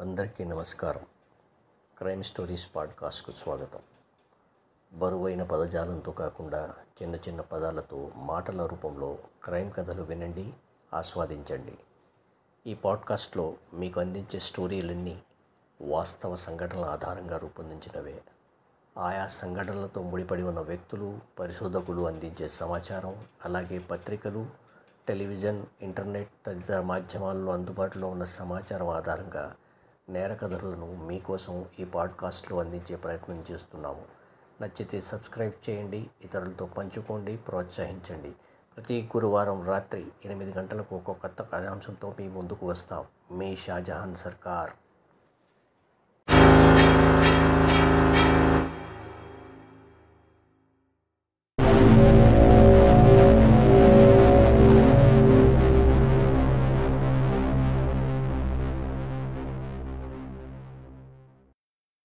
అందరికీ నమస్కారం. Crime stories పాడ్కాస్ట్కు స్వాగతం. బరువైన పదజాలంతో కాకుండా చిన్న చిన్న పదాలతో మాటల రూపంలో క్రైమ్ కథలు వినండి ఆస్వాదించండి. ఈ పాడ్కాస్ట్లో మీకు అందించే స్టోరీలన్నీ వాస్తవ సంఘటనల ఆధారంగా రూపొందించినవే. ఆయా సంఘటనలతో ముడిపడి ఉన్న వ్యక్తులు పరిశోధకులు అందించే సమాచారం అలాగే పత్రికలు టెలివిజన్ ఇంటర్నెట్ తదితర మాధ్యమాల్లో అందుబాటులో ఉన్న సమాచారం ఆధారంగా నేర కథలను మీకోసం ఈ పాడ్కాస్ట్లో అందించే ప్రయత్నం చేస్తున్నాము. నచ్చితే సబ్స్క్రైబ్ చేయండి ఇతరులతో పంచుకోండి ప్రోత్సహించండి. ప్రతి గురువారం రాత్రి ఎనిమిది గంటలకు ఒక కొత్త కథాంశంతో మీ ముందుకు వస్తాం. మీ షాజహాన్ సర్కార్.